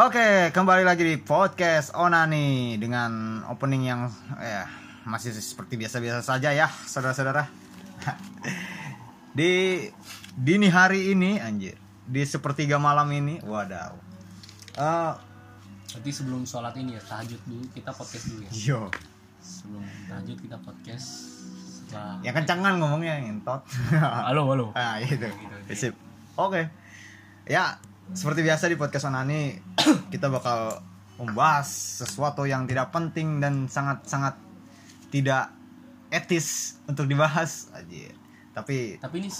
Oke, kembali lagi di podcast Onani dengan opening yang ya masih seperti biasa-biasa saja ya, saudara-saudara. di dini hari ini, anjir, di sepertiga malam ini, wadaw. Eh, Berarti sebelum sholat ini ya tahajud dulu kita podcast dulu ya. yo, Sebelum tahajud kita podcast setelah yang kencangan ngomongnya ngentot. halo halo. ah, itu. Sip. Oke. Ya, seperti biasa di podcast Onani kita bakal membahas sesuatu yang tidak penting dan sangat-sangat tidak etis untuk dibahas aja. Tapi Tapi ini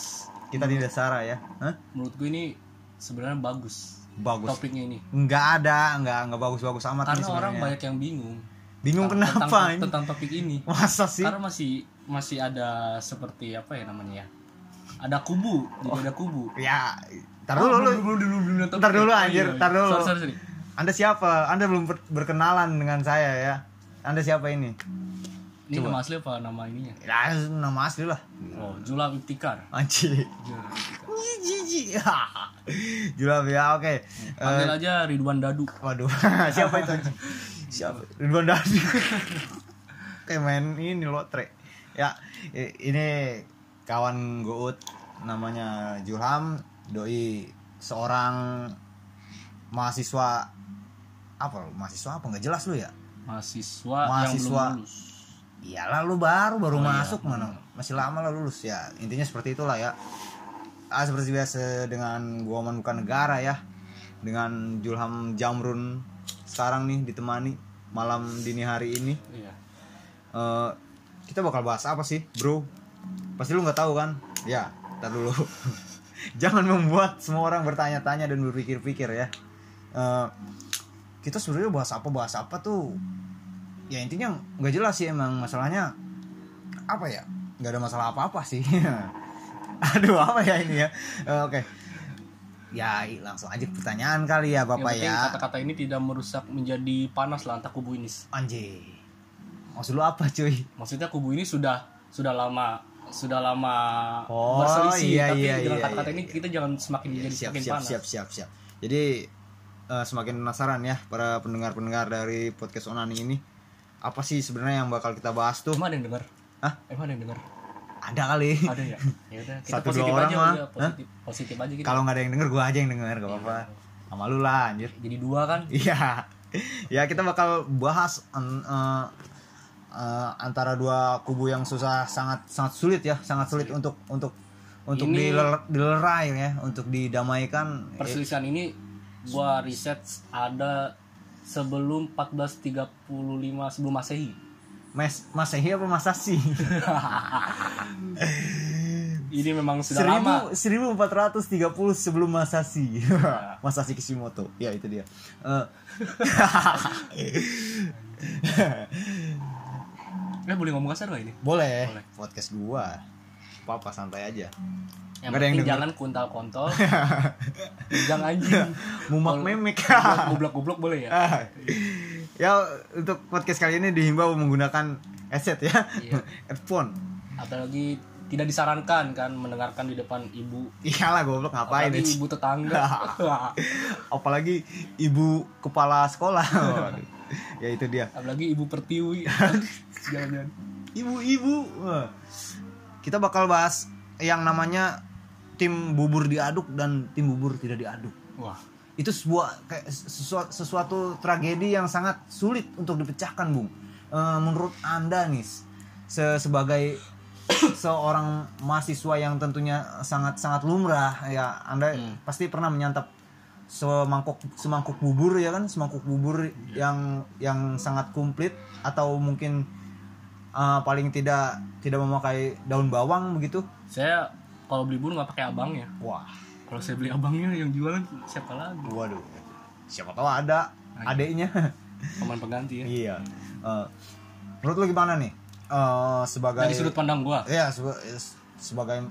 kita tidak sarah ya. Hah? menurut gue ini sebenarnya bagus Bagus. topiknya ini. Nggak ada, nggak nggak bagus-bagus amat Karena ini orang banyak yang bingung. Bingung tentang- kenapa tentang, ini? tentang topik ini. Masa sih? Karena masih masih ada seperti apa ya namanya ya? Ada kubu, jadi ada kubu. Ya, tar dulu lu. belum dulu belum topik Ntar ya? dulu, Oh, anjir, iya, iya. ntar dulu. Sorry, sorry, sorry. Anda siapa? Anda belum ber- berkenalan dengan saya ya. Anda siapa ini? Ini nama asli apa nama ininya? Ya, nama asli lah. Oh, Jula. Anjir. Jula Ibtikar. Jiji. Julap ya, oke. Panggil Eh, aja Ridwan Dadu. waduh, siapa itu? Siapa? Ridwan Dadi. Kayak main ini lotre. Ya, ini kawan Gout namanya Julham doi seorang mahasiswa apa? Lu? mahasiswa apa? Nggak jelas lu ya? Mahasiswa, Mahasiswa. yang belum lulus. Iyalah lu baru baru Oh, iya. masuk mana? Masih lama lah lulus ya. Intinya seperti itulah ya. Ah, seperti biasa dengan gua bukan negara ya. Dengan Julham Jamrun sekarang nih ditemani malam dini hari ini. Iya. Eh, kita bakal bahas apa sih bro? Pasti lu nggak tahu kan? Ya tar dulu jangan membuat semua orang bertanya-tanya dan berpikir-pikir ya. Eh, kita sebenarnya bahas apa bahas apa tuh? Ya intinya nggak jelas sih emang. Masalahnya apa ya? Nggak ada masalah apa-apa sih. Aduh apa ya ini ya? Eh, oke. Ya langsung aja pertanyaan kali ya bapak ya. Kata-kata ini tidak merusak menjadi panas lah antar kubu ini. anjing maksud lu apa cuy? Maksudnya kubu ini sudah sudah lama sudah lama Oh, berselisih iya, tapi iya, dengan iya, kata-kata iya, ini iya. kita jangan semakin menjadi siap semakin siap panas. siap siap siap jadi eh, semakin penasaran ya para pendengar-pendengar dari podcast Onani ini apa sih sebenarnya yang bakal kita bahas tuh Emang ada yang dengar? Hah? Emang ada yang dengar? ada kali Ada ya? Ya udah, kita Satu, dua positif orang aja mah. positif, positif aja gitu. kalau nggak ada yang denger gua aja yang denger gak apa-apa sama lu lah anjir Jadi dua kan? iya ya kita bakal bahas an- eh, antara dua kubu yang susah sangat sangat sulit ya sangat sulit untuk untuk untuk Ini- diler- dilerai ya untuk didamaikan Eh, Perselisihan ini gua riset ada sebelum 1435 sebelum Masehi. Mas Masehi apa Masasi? Ini memang sudah lama. Seribu 1430 sebelum Masashi. Masashi Kishimoto. Ya itu dia. Eh, Eh boleh ngomong kasar gak ini? boleh. Boleh. Podcast gua. Apa-apa santai aja. Yang Nggak ada yang penting denger. jangan kuntal kontol. jangan anjing. Mumak memek. Goblok goblok boleh ya? Ah. ya untuk podcast kali ini dihimbau menggunakan headset ya. Iya. Headphone. Apalagi tidak disarankan kan mendengarkan di depan ibu. Iyalah goblok ngapain Apalagi ibu tetangga. Apalagi ibu kepala sekolah. Ya itu dia. Apalagi ibu pertiwi. Ibu-ibu. Kita bakal bahas yang namanya tim bubur diaduk dan tim bubur tidak diaduk. Wah, itu sebuah kayak sesuatu, sesuatu tragedi yang sangat sulit untuk dipecahkan bung. Eh, menurut anda nih se- sebagai seorang mahasiswa yang tentunya sangat sangat lumrah ya anda pasti pernah menyantap semangkuk semangkuk bubur ya kan semangkuk bubur yang yang sangat komplit atau mungkin uh, paling tidak tidak memakai daun bawang begitu saya kalau beli bubur nggak pakai abangnya. wah Kalau saya beli abangnya yang jualan siapa lagi? waduh siapa tahu ada adiknya Paman pengganti ya. iya Eh, menurut lu gimana nih Eh, sebagai Dari sudut pandang gua. ya seba- sebagai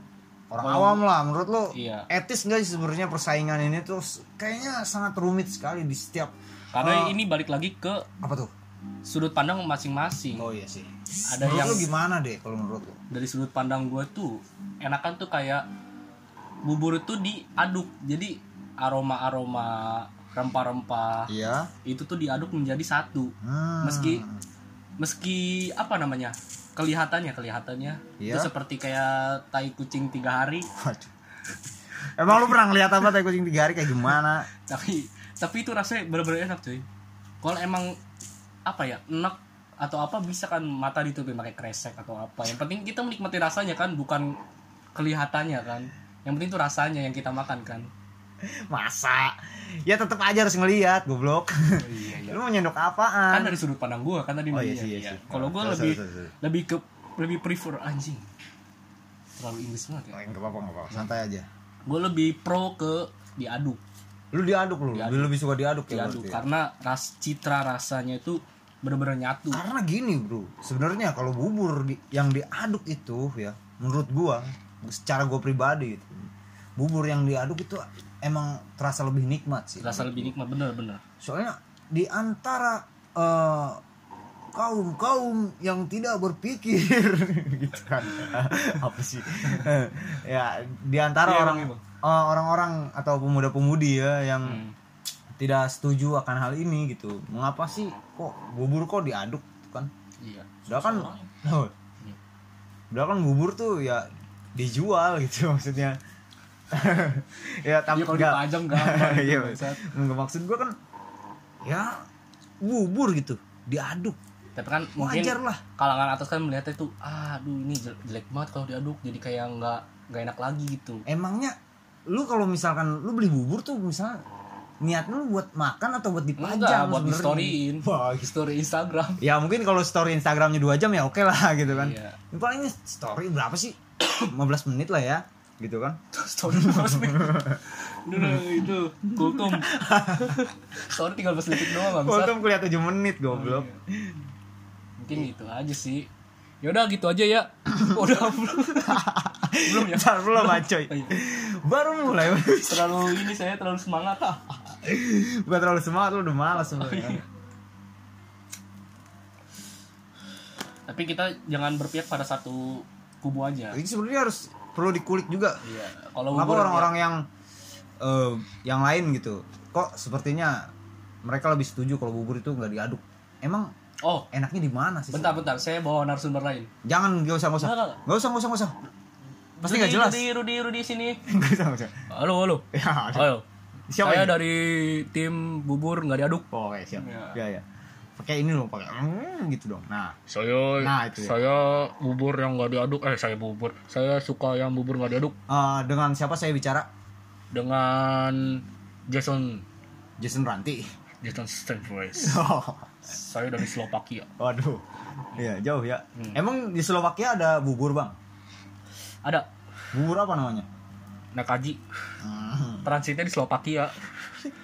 orang Kalau- awam lah menurut lo Iya. etis nggak sih sebenarnya persaingan ini tuh kayaknya sangat rumit sekali di setiap karena eh, ini balik lagi ke apa tuh? sudut pandang masing-masing. Oh iya sih. Ada menurut yang- lo gimana deh kalau menurut lo dari sudut pandang gue tuh enakan tuh kayak bubur itu diaduk. Jadi aroma aroma rempah-rempah iya. itu tuh diaduk menjadi satu. Hmm. meski meski apa namanya kelihatannya kelihatannya itu Iya. seperti kayak tai kucing tiga hari. Waduh. emang lo pernah ngeliat apa tai kucing tiga hari kayak gimana? Tapi tapi itu rasanya bener-bener enak cuy. Kalau emang apa ya enak atau apa bisa kan mata ditutupin pakai kresek atau apa. Yang penting kita menikmati rasanya kan bukan kelihatannya kan. Yang penting itu rasanya yang kita makan kan masa? Ya tetap aja harus ngeliat goblok. Iya iya. Lu mau nyendok kan apaan dari sudut pandang gua kan tadi Oh, iya Iya, sih, iya iya. kalau gua Sorry, lebih sorry, sorry. lebih ke lebih prefer anjing. Terlalu Inggris banget ya. Oh, nggak apa-apa nggak apa-apa. Santai aja. Gua lebih pro ke diaduk. Lu diaduk lu? Diaduk. lebih, suka diaduk ya diaduk berarti ya? karena ras citra rasanya itu bener-bener nyatu. Karena gini bro. Sebenarnya kalau bubur di- yang diaduk itu ya menurut gua secara gua pribadi itu bubur yang diaduk itu emang terasa lebih nikmat sih. Rasa lebih nikmat bener-bener soalnya di antara kaum kaum yang tidak berpikir gitu kan. Apa sih? Ya di antara Iya, orang eh, orang-orang atau pemuda-pemudi ya yang Hmm. tidak setuju akan hal ini gitu. Mengapa sih kok bubur kok diaduk kan? Iya udah kan? oh, udah kan bubur tuh ya dijual gitu maksudnya ya tapi Iya, kalau nggak- dipajang gampang gitu, iya nggak maksud gua kan ya bubur gitu diaduk. Tapi kan mungkin wajar lah. kalangan atas kan melihatnya tuh aduh ini jel- jelek banget kalau diaduk jadi kayak nggak nggak enak lagi gitu. Emangnya lu kalau misalkan lu beli bubur tuh misalnya niat lu buat makan atau buat dipajang enggak buat di sebenarnya? storyin Wah, story Instagram. Ya mungkin kalau story Instagramnya dua jam ya oke lah gitu kan. Iya. Ini paling story berapa sih? 15 menit lah ya gitu kan? Story 15 menit Dulu itu kultum story 13 detik doang bangsa Kultum kuliah 7 menit goblok. Mungkin gitu aja sih. Yaudah gitu aja ya. Udah belum. Belum ya? Bentar, belum coy Oh, iya. baru mulai. Terlalu ini saya terlalu semangat. Gua terlalu semangat lu udah malas sebenarnya tapi kita jangan berpihak pada satu kubu aja. Ini sebenarnya harus perlu dikulik juga. Iya kalau Kenapa orang-orang yang eh, yang lain gitu? Kok sepertinya mereka lebih setuju kalau bubur itu nggak diaduk? Emang oh. enaknya di mana sih? Bentar bentar. Saya bawa narasumber lain. Jangan gak usah gak usah. Gak usah gak usah gak usah. Pasti nggak jelas. Rudi Rudi Rudi sini. Gak usah gak usah. Halo halo. Ya halo. Siapa saya ini? dari tim bubur nggak diaduk. Oh oke siap. Ya. ya ya pakai ini dong pakai mm, gitu dong. Nah. Saya Nah, itu ya. saya bubur yang nggak diaduk. Eh saya bubur. Saya suka yang bubur nggak diaduk. Eh, dengan siapa saya bicara? Dengan Jason. Jason Ranti. Jason Stanford saya dari Slovakia. Waduh. Iya jauh ya. Emang di Slovakia ada bubur bang? Ada. Bubur apa namanya? Nakaji. Hmm. transitnya di Slovakia.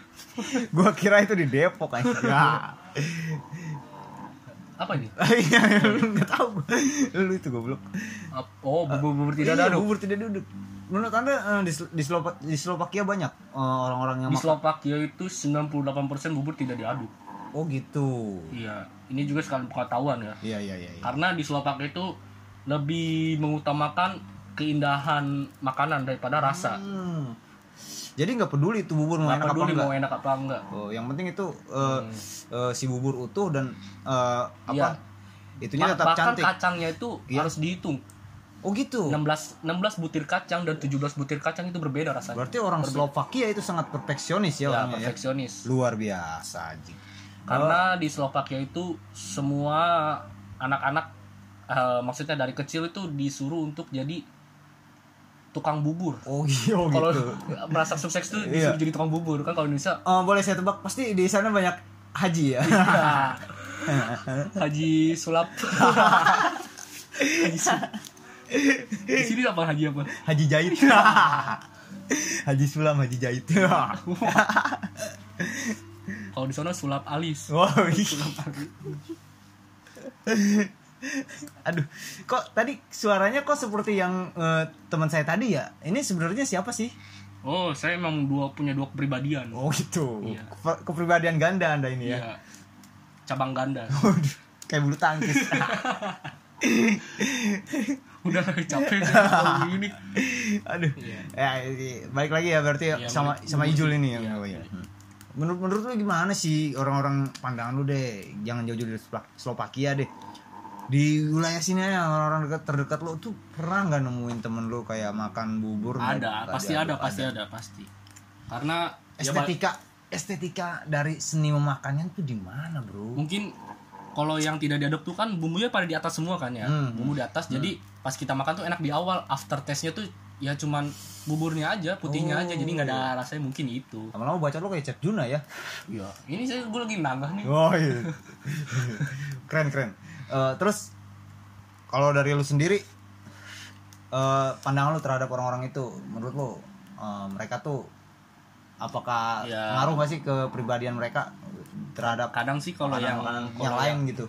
Gua kira itu di Depok aja ya. Apa ini Iya, lu nggak tahu. Lu itu goblok. Oh bubur bubur tidak diaduk Bubur tidak duduk. Menurut Anda eh, di, Slo- di, di Slovakia banyak eh, orang-orang yang di? Slovakia itu 98% bubur tidak diaduk Oh gitu. iya ini juga sekali pengetahuan ya Iya, iya, iya. iya. karena di Slovakia itu lebih mengutamakan keindahan makanan daripada rasa Hmm. Jadi nggak peduli itu bubur mau nggak enak apa peduli enggak. mau enak apa enggak Oh, yang penting itu eh, eh, si bubur utuh dan eh, apa? Iya. Itunya tetap bahkan cantik. kacangnya itu Iya. harus dihitung Oh gitu. 16 16 butir kacang dan 17 butir kacang itu berbeda rasanya Berarti orang Slovakia itu sangat perfeksionis ya, ya orangnya ya. perfeksionis Luar biasa anjing. karena di Slovakia itu semua anak-anak eh, maksudnya dari kecil itu disuruh untuk jadi tukang bubur Oh, iya oh, kalau gitu. merasa sukses itu Iya. disuruh jadi tukang bubur kan kalau Indonesia Oh, boleh saya tebak pasti di sana banyak haji ya. Haji Sulap Haji Sulap di sini apa haji apa Haji Jahit. Haji Sulam, Haji Jahit. kalau di sana sulap alis wow, ih. sulap alis Aduh, kok tadi suaranya kok seperti yang eh, teman saya tadi ya? Ini sebenarnya siapa sih? Oh, saya emang dua punya dua kepribadian. Oh gitu. Iya. Ke- kepribadian ganda anda ini ya. Iya. Cabang ganda. Kayak bulu tangkis. Udah capek ini. Aduh. Iya. Ya, balik lagi ya berarti Iya, sama menurut- sama Ijul ini ya. Iya, Oh, iya. Hmm. Menurut menurut lu gimana sih orang-orang pandangan lu deh? Jangan jauh-jauh dari Slova- Slovakia deh. Di wilayah sini aja orang-orang dekat terdekat lu tuh pernah nggak nemuin temen lu kayak makan bubur? Ada, pasti diaduk? ada, pasti ada, pasti. Karena ya, Estetika estetika dari seni memakannya tuh di mana, Bro? mungkin kalau yang tidak diaduk tuh kan bumbunya pada di atas semua kan ya Hmm. bumbu di atas jadi pas kita makan tuh enak di awal after taste-nya tuh ya cuman buburnya aja putihnya Oh. aja jadi nggak ada rasanya mungkin itu Lama-lama baca lu kayak Chef Juna ya. iya ini saya gue lagi nagah nih Oh iya. keren keren. Eh, terus kalau dari lu sendiri eh, pandangan lu terhadap orang-orang itu menurut lu eh, mereka tuh apakah Ya. ngaruh gak sih ke kepribadian mereka terhadap kadang sih kalau yang yang lain gitu?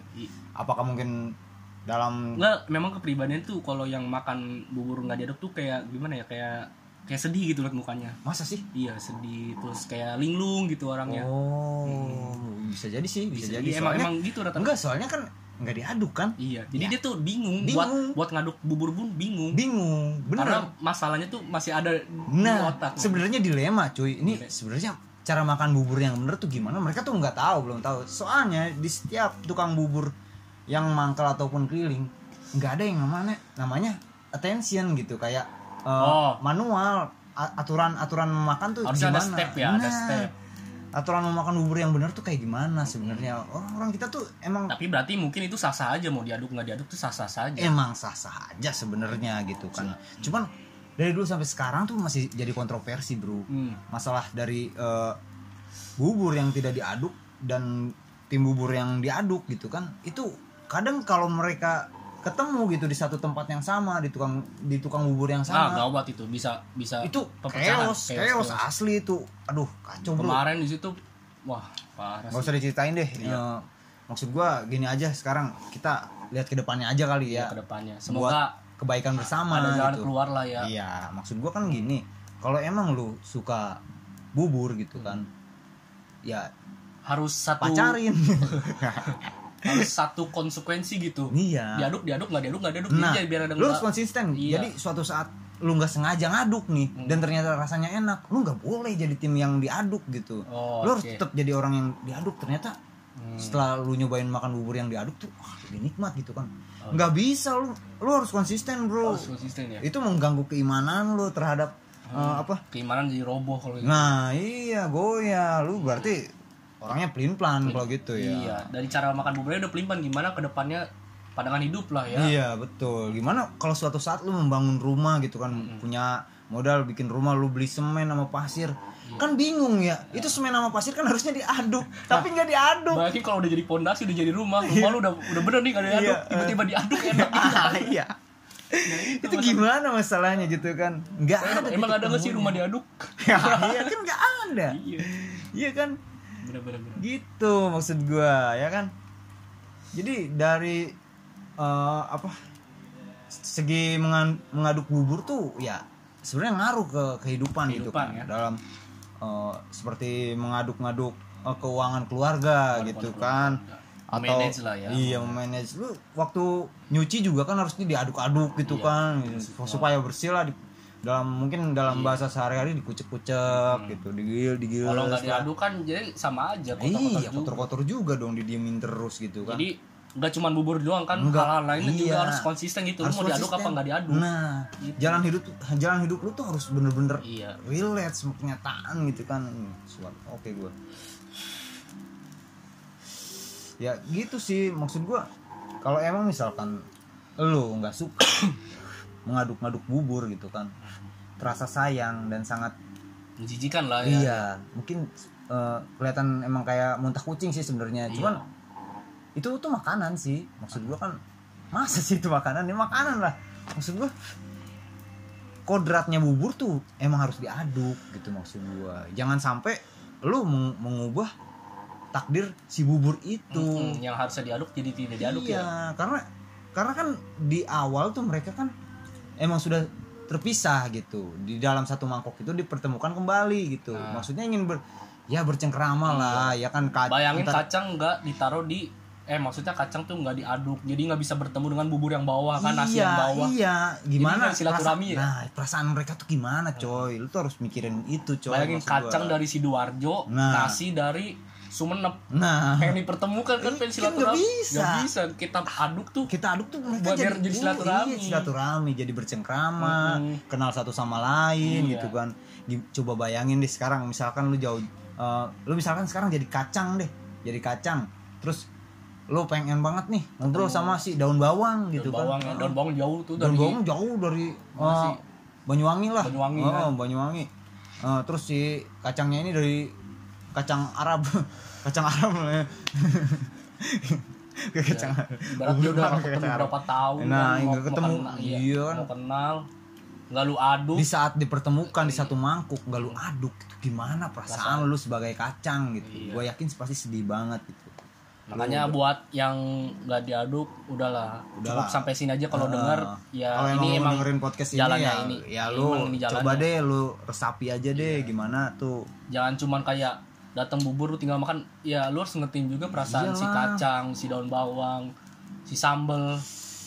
Apakah mungkin dalam Nggak, memang kepribadian tuh kalau yang makan bubur nggak diaduk tuh kayak gimana ya kayak kayak sedih gitu liat mukanya masa sih? iya sedih terus kayak linglung gitu orangnya Oh, bisa jadi sih, bisa, Bisa jadi. iya, emang Soalnya emang gitu rata enggak, soalnya kan nggak diaduk kan? iya jadi Ya. dia tuh bingung, Bingung. buat buat ngaduk bubur pun bingung Bingung, karena bener. masalahnya tuh masih ada di Nah, otak sebenarnya dilema, cuy. Ini Iya. sebenarnya cara makan bubur yang bener tuh gimana? Mereka tuh nggak tahu, belum tahu. Soalnya di setiap tukang bubur yang mangkal ataupun keliling, nggak ada yang namanya namanya attention gitu, kayak eh, Oh. manual A- aturan-aturan memakan tuh Harus gimana? ada step ya, ada Nah, step. Aturan memakan bubur yang bener tuh kayak gimana sebenarnya? Orang-orang kita tuh emang tapi berarti mungkin itu sah-sah aja mau diaduk nggak diaduk tuh sah-sah saja emang sah-sah aja sebenarnya gitu kan. Cuman dari dulu sampai sekarang tuh masih jadi kontroversi, Bro. Hmm. masalah dari eh, bubur yang tidak diaduk dan tim bubur yang diaduk gitu kan itu kadang kalau mereka ketemu gitu di satu tempat yang sama di tukang di tukang bubur yang ah sama. gawat itu bisa bisa itu chaos, chaos asli itu. Aduh kacau bro. Kemarin di situ wah parah nggak sih. usah diceritain deh. Iya. Eh, maksud gua gini aja sekarang kita lihat ke depannya aja kali ya. Ya ke depannya buat semoga kebaikan bersama ada jalan gitu. keluar lah ya. Iya, maksud gua kan gini, kalau emang lu suka bubur gitu kan, ya harus satu pacarin. harus satu konsekuensi gitu iya. diaduk diaduk nggak diaduk nggak diaduk Nah, Jadi biar ada lu harus konsisten. Iya. Jadi suatu saat lu nggak sengaja ngaduk nih Hmm. dan ternyata rasanya enak, lu nggak boleh jadi tim yang diaduk gitu. Oh, lu harus tetap jadi orang yang diaduk. Ternyata Hmm. setelah lu nyobain makan bubur yang diaduk tuh, wah lebih nikmat gitu kan. Oh. Nggak bisa lu, lu harus konsisten bro. harus konsisten ya Itu mengganggu keimanan lu terhadap Hmm. eh, apa keimanan jadi roboh kalau gitu. Nah iya goyah lu berarti orangnya pelin pelan kalau gitu ya. Iya, dari cara makan buburnya udah pelimpan gimana ke depannya pandangan hidup lah ya. Iya betul. Gimana kalau suatu saat lu membangun rumah gitu kan punya modal bikin rumah lu beli semen sama pasir Iya. kan bingung ya itu semen sama pasir kan harusnya diaduk tapi nggak diaduk Bayangin kalau udah jadi pondasi udah jadi rumah, rumah lu udah udah bener nih Iya. diaduk, tiba-tiba diaduk enak gitu. Ah, iya itu gimana masalahnya gitu kan nggak ada Emang ada nggak sih rumah diaduk? ya, iya kan nggak ada Iya. iya kan Bener-bener. gitu maksud gua ya kan jadi dari eh, apa segi mengan- mengaduk bubur tuh ya sebenarnya ngaruh ke kehidupan, gitu Kehidupan, kan ya. dalam eh, seperti mengaduk-ngaduk eh, keuangan keluarga gitu keluarga. kan Manage lah ya. iya manage lu waktu nyuci juga kan harusnya diaduk-aduk gitu Iya, kan supaya bersih lah di- dalam mungkin dalam Iya. bahasa sehari-hari dikucek-kucek gitu digil digil Kalau nggak diaduk kan jadi sama aja kotor-kotor Iya, juga. kotor-kotor juga dong didiemin terus gitu kan. Jadi nggak cuma bubur doang kan, Enggak, hal-hal lainnya juga iya. harus konsisten gitu. Lu Harus mau diaduk apa nggak diaduk? Nah, Gitu. jalan hidup jalan hidup lu tuh harus bener-bener Iya. relate sama kenyataan gitu kan. Hmm, suat- Oke gua. Ya gitu sih maksud gua. Kalau emang misalkan lu nggak suka mengaduk-ngaduk bubur gitu kan. Terasa sayang dan sangat Menjijikan lah ya. Iya, mungkin eh, kelihatan emang kayak muntah kucing sih sebenarnya. Iya. Cuman itu tuh makanan sih. Maksud gua kan masa sih itu makanan? Ini makanan lah. Maksud gua kodratnya bubur tuh emang harus diaduk gitu maksud gua. Jangan sampai lu meng- mengubah takdir si bubur itu. Mm-mm, yang harusnya diaduk jadi tidak diaduk iya, ya. karena karena kan di awal tuh mereka kan emang sudah terpisah gitu di dalam satu mangkok itu dipertemukan kembali gitu Nah. maksudnya ingin ber ya bercengkrama lah ya kan ka- Bayangin entar- kacang nggak ditaruh di eh maksudnya kacang tuh nggak diaduk jadi nggak bisa bertemu dengan bubur yang bawah kan nasi iya, yang bawah Iya, gimana Jadi silaturahmi ya? Nah, perasaan mereka tuh gimana, coy? Lu tuh harus mikirin itu, coy. bayangin kacang gua. dari sidoarjo Nah. nasi dari Sumenep Nah, pengen dipertemukan kan Kan pengen nggak silaturahmi bisa. Nggak bisa kita aduk tuh kita aduk tuh mereka jadi, biar jadi oh, silaturahmi. iya, silaturahmi, jadi bercengkrama, Mm-mm. kenal satu sama lain Iya. gitu kan. Coba bayangin deh sekarang misalkan lu jauh eh, lu misalkan sekarang jadi kacang deh, jadi kacang. Terus lu pengen banget nih ngobrol sama si daun bawang daun gitu bawang kan. daun bawang jauh tuh daun dari bawang jauh dari sih? Banyuwangi lah Banyuwangi, Oh, kan? Banyuwangi Eh, terus si kacangnya ini dari kacang Arab kacang Arab ya. Kacang Arab. ibarat dia udah nggak ketemu kacang Arab. berapa tahun Nah, kan, nggak ketemu. Iya kan. mau kenal nggak lu aduk di saat dipertemukan di satu mangkuk gak lu aduk itu gimana perasaan lu sebagai kacang gitu Iya. gue yakin pasti sedih banget gitu makanya buat yang nggak diaduk udahlah Udahlah. cukup sampai sini aja kalau Ah. dengar ya kalau ini emang dengerin podcast ini jalannya ya, ini. ya lu ini. Iya. coba deh lu resapi aja deh gimana tuh jangan cuman kayak datang bubur lu tinggal makan ya lu harus ngertiin juga perasaan si Iyalah. kacang si daun bawang si sambel.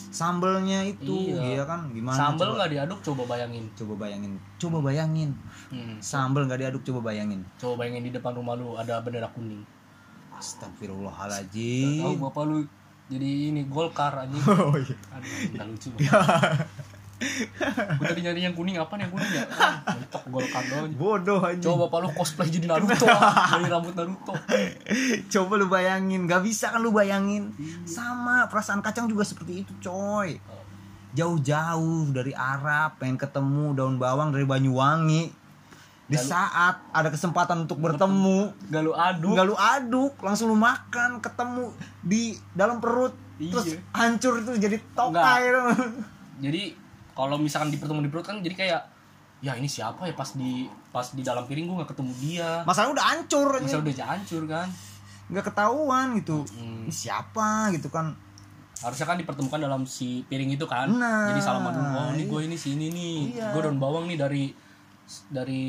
Sambelnya itu Iya. iya kan? Gimana sambel nggak diaduk coba bayangin. Coba bayangin. Coba bayangin. Hmm. sambel nggak diaduk coba bayangin. Coba bayangin di depan rumah lu ada bendera kuning. Tahu Astagfirullahaladzim bapak lu jadi ini golkar aja oh iya. Aduh lucu udah nyari yang kuning apa nih yang kuning ya? Mentok golkar doang bodoh aja coba bapak lu cosplay jadi Naruto. Dari rambut Naruto. Coba lu bayangin nggak bisa kan lu bayangin? Iya. sama perasaan kacang juga seperti itu coy. Jauh-jauh dari Arab pengen ketemu daun bawang dari Banyuwangi. Di Lalu- saat ada kesempatan untuk bertemu gak lu aduk. nggak lu aduk langsung lu makan ketemu di dalam perut. Terus Iya. hancur itu jadi tokai. Jadi kalau misalkan dipertemuan di perut kan jadi kayak ya ini siapa ya? Pas di pas di dalam piring gue nggak ketemu dia. Masalah udah hancur ini udah hancur kan. Nggak ketahuan gitu. Hmm. ini siapa gitu kan. Harusnya kan dipertemukan dalam si piring itu kan. Nah, jadi salaman dulu oh ini gue ini sini nih. Iya. gue daun bawang nih dari dari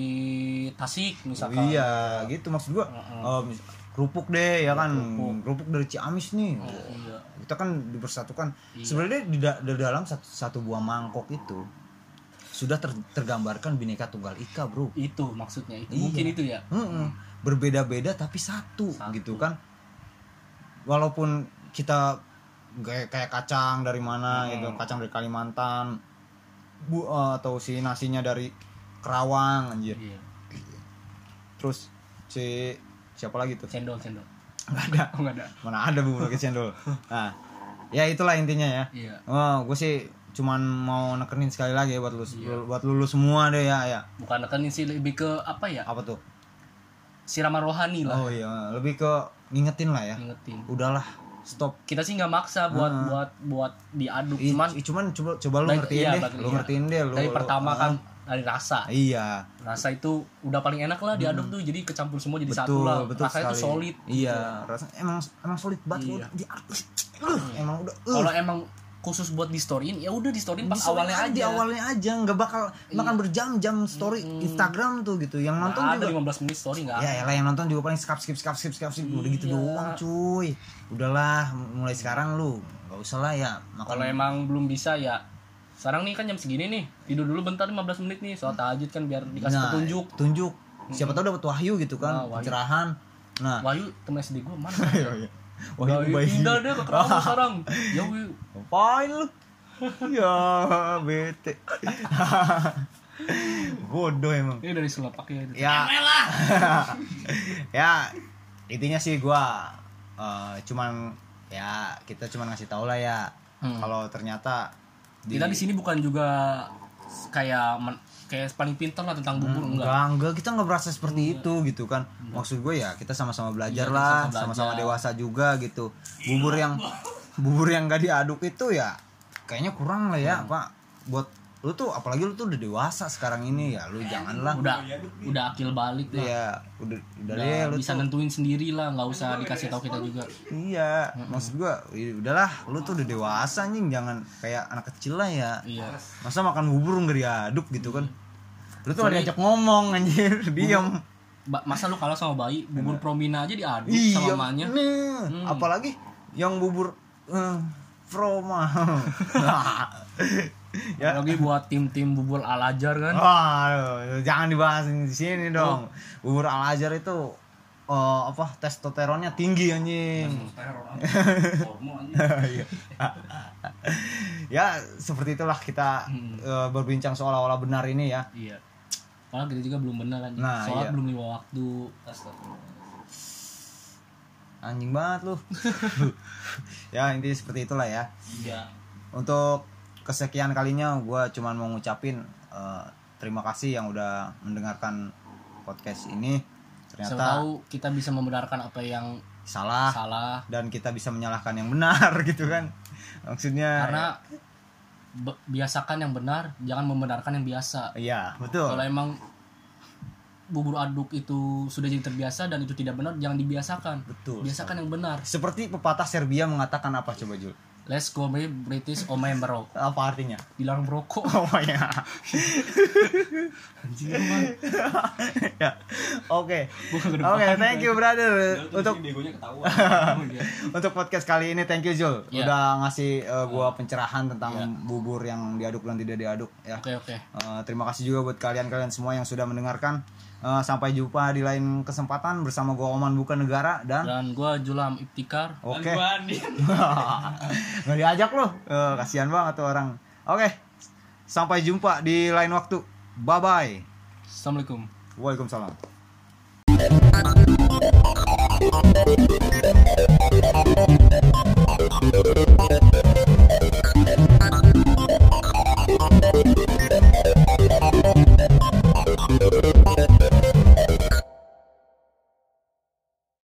Tasik misalkan. Iya gitu maksud gua. Heeh. oh, mis- kerupuk deh ya kan Kerupuk. kerupuk dari Ciamis nih iya kita kan dipersatukan Iya. sebenarnya di, da- di dalam satu, satu buah mangkok itu sudah ter- tergambarkan bineka tunggal ika bro itu maksudnya itu Iya. mungkin itu ya Mm-mm. berbeda-beda tapi satu, Satu. gitu kan walaupun kita kayak kayak kacang dari mana Hmm. gitu kacang dari Kalimantan bu eh, atau si nasinya dari Kerawang anjir iya terus si siapa lagi tuh? Cendol cendol. Nggak ada. Oh nggak ada. Mana ada bumbu pakai cendol. Nah ya itulah intinya ya. Iya. Oh gue sih cuman mau nekenin sekali lagi ya buat lu Iya. buat lulu semua deh ya ya. Bukan nekenin sih lebih ke apa ya? Apa tuh? Siraman rohani lah. Oh iya. Lebih ke ngingetin lah ya. Ingetin udahlah stop. Kita sih nggak maksa buat Ah. buat buat diaduk. Cuman i- cuman coba coba lu dari- ngertiin iya, deh lu iya. ngertiin deh lu dari lu- pertama ah, kan dari rasa. Iya. Rasa itu udah paling enak lah diaduk tuh jadi kecampur semua jadi betul satu lah. betul rasa itu sekali. solid iya rasa emang emang solid banget Iya. di uh, emang udah uh. kalau emang khusus buat di storyin ya udah di storyin pas Di awalnya aja di awalnya aja. Nggak bakal makan Iya. berjam-jam story Instagram tuh gitu. Yang nonton ada juga 15 menit story nggak ya elah yang nonton juga paling skip skip skip skip skip skip. Udah gitu Iya. doang cuy. Udahlah mulai sekarang lu. Nggak usah lah ya kalau makan emang belum bisa ya sekarang nih kan jam segini nih tidur dulu bentar 15 menit nih soal tahajud kan biar dikasih Nah, petunjuk tunjuk siapa tahu dapat wahyu gitu kan Nah, wahyu. pencerahan nah Wahyu temen SD gue mana Iya, iya. Wahyu Wahyu bayi pindah deh ke Kerawang sekarang ya Wahyu Ngapain lu? ya bete. Bodoh emang. ini dari selapak ya itu. Ya. ya intinya sih gua eh, cuman ya kita cuman ngasih tau lah ya. Hmm. Kalau ternyata kita di sini bukan juga kayak men- kayak paling pintar lah tentang bubur enggak. enggak. Enggak kita nggak berasa seperti itu gitu kan. Maksud gue ya kita sama-sama belajar Iya, lah sama-sama dewasa juga gitu. Bubur yang bubur yang gak diaduk itu ya kayaknya kurang lah ya pak. Buat lu tuh apalagi lu tuh udah dewasa sekarang ini ya lu janganlah. Udah udah akil balik lah. Ya udah udah udah deh lu bisa tuh. nentuin sendiri lah nggak usah dikasih tahu kita juga. Iya maksud gua "Ih, udahlah lu tuh udah dewasa anjing jangan kayak anak kecil lah ya. Iya. Masa makan bubur nggak diaduk gitu kan? Lu tuh diajak ngomong anjir diam masa lu kalah sama bayi? Bubur promina aja diaduk iya sama mamanya nih Hmm. apalagi yang bubur eh, Froma ya lagi buat tim-tim bubur al ajar kan Waduh, jangan dibahas di sini dong. Bubur Al Azhar itu eh, apa testosteronnya tinggi anjing. Iya. ya seperti itulah kita Hmm. eh, berbincang seolah-olah benar ini ya. iya Padahal kita juga belum benar kan Nah, Sholat iya. belum lima waktu. Anjing banget lu. ya intinya seperti itulah ya. Iya Untuk kesekian kalinya gue cuman mau ngucapin eh, terima kasih yang udah mendengarkan podcast ini. Siapa Ternyata tahu kita bisa membenarkan apa yang salah. Salah. Dan kita bisa menyalahkan yang benar gitu kan. Maksudnya karena biasakan yang benar jangan membenarkan yang biasa. Iya betul. Kalau emang bubur aduk itu sudah jadi terbiasa dan itu tidak benar jangan dibiasakan. Betul biasakan yang benar. Seperti pepatah Serbia mengatakan apa coba Jul let's go me British oh my bro apa artinya? Dilarang merokok. Oh ya anjing ya. Oke. Oke thank you brother. Untuk iya. untuk podcast kali ini thank you Jul. Iya. udah ngasih uh, gua pencerahan tentang Iya. bubur yang diaduk dan tidak diaduk ya. Oke oke. Uh, terima kasih juga buat kalian-kalian semua yang sudah mendengarkan Uh, sampai jumpa di lain kesempatan bersama gua Oman bukan negara dan dan gua Julam Ibtikar. Oke. Okay. Nggak diajak loh. Eh, uh, kasihan banget tuh orang. Oke. Okay. Sampai jumpa di lain waktu. Bye bye. Assalamualaikum. Waalaikumsalam.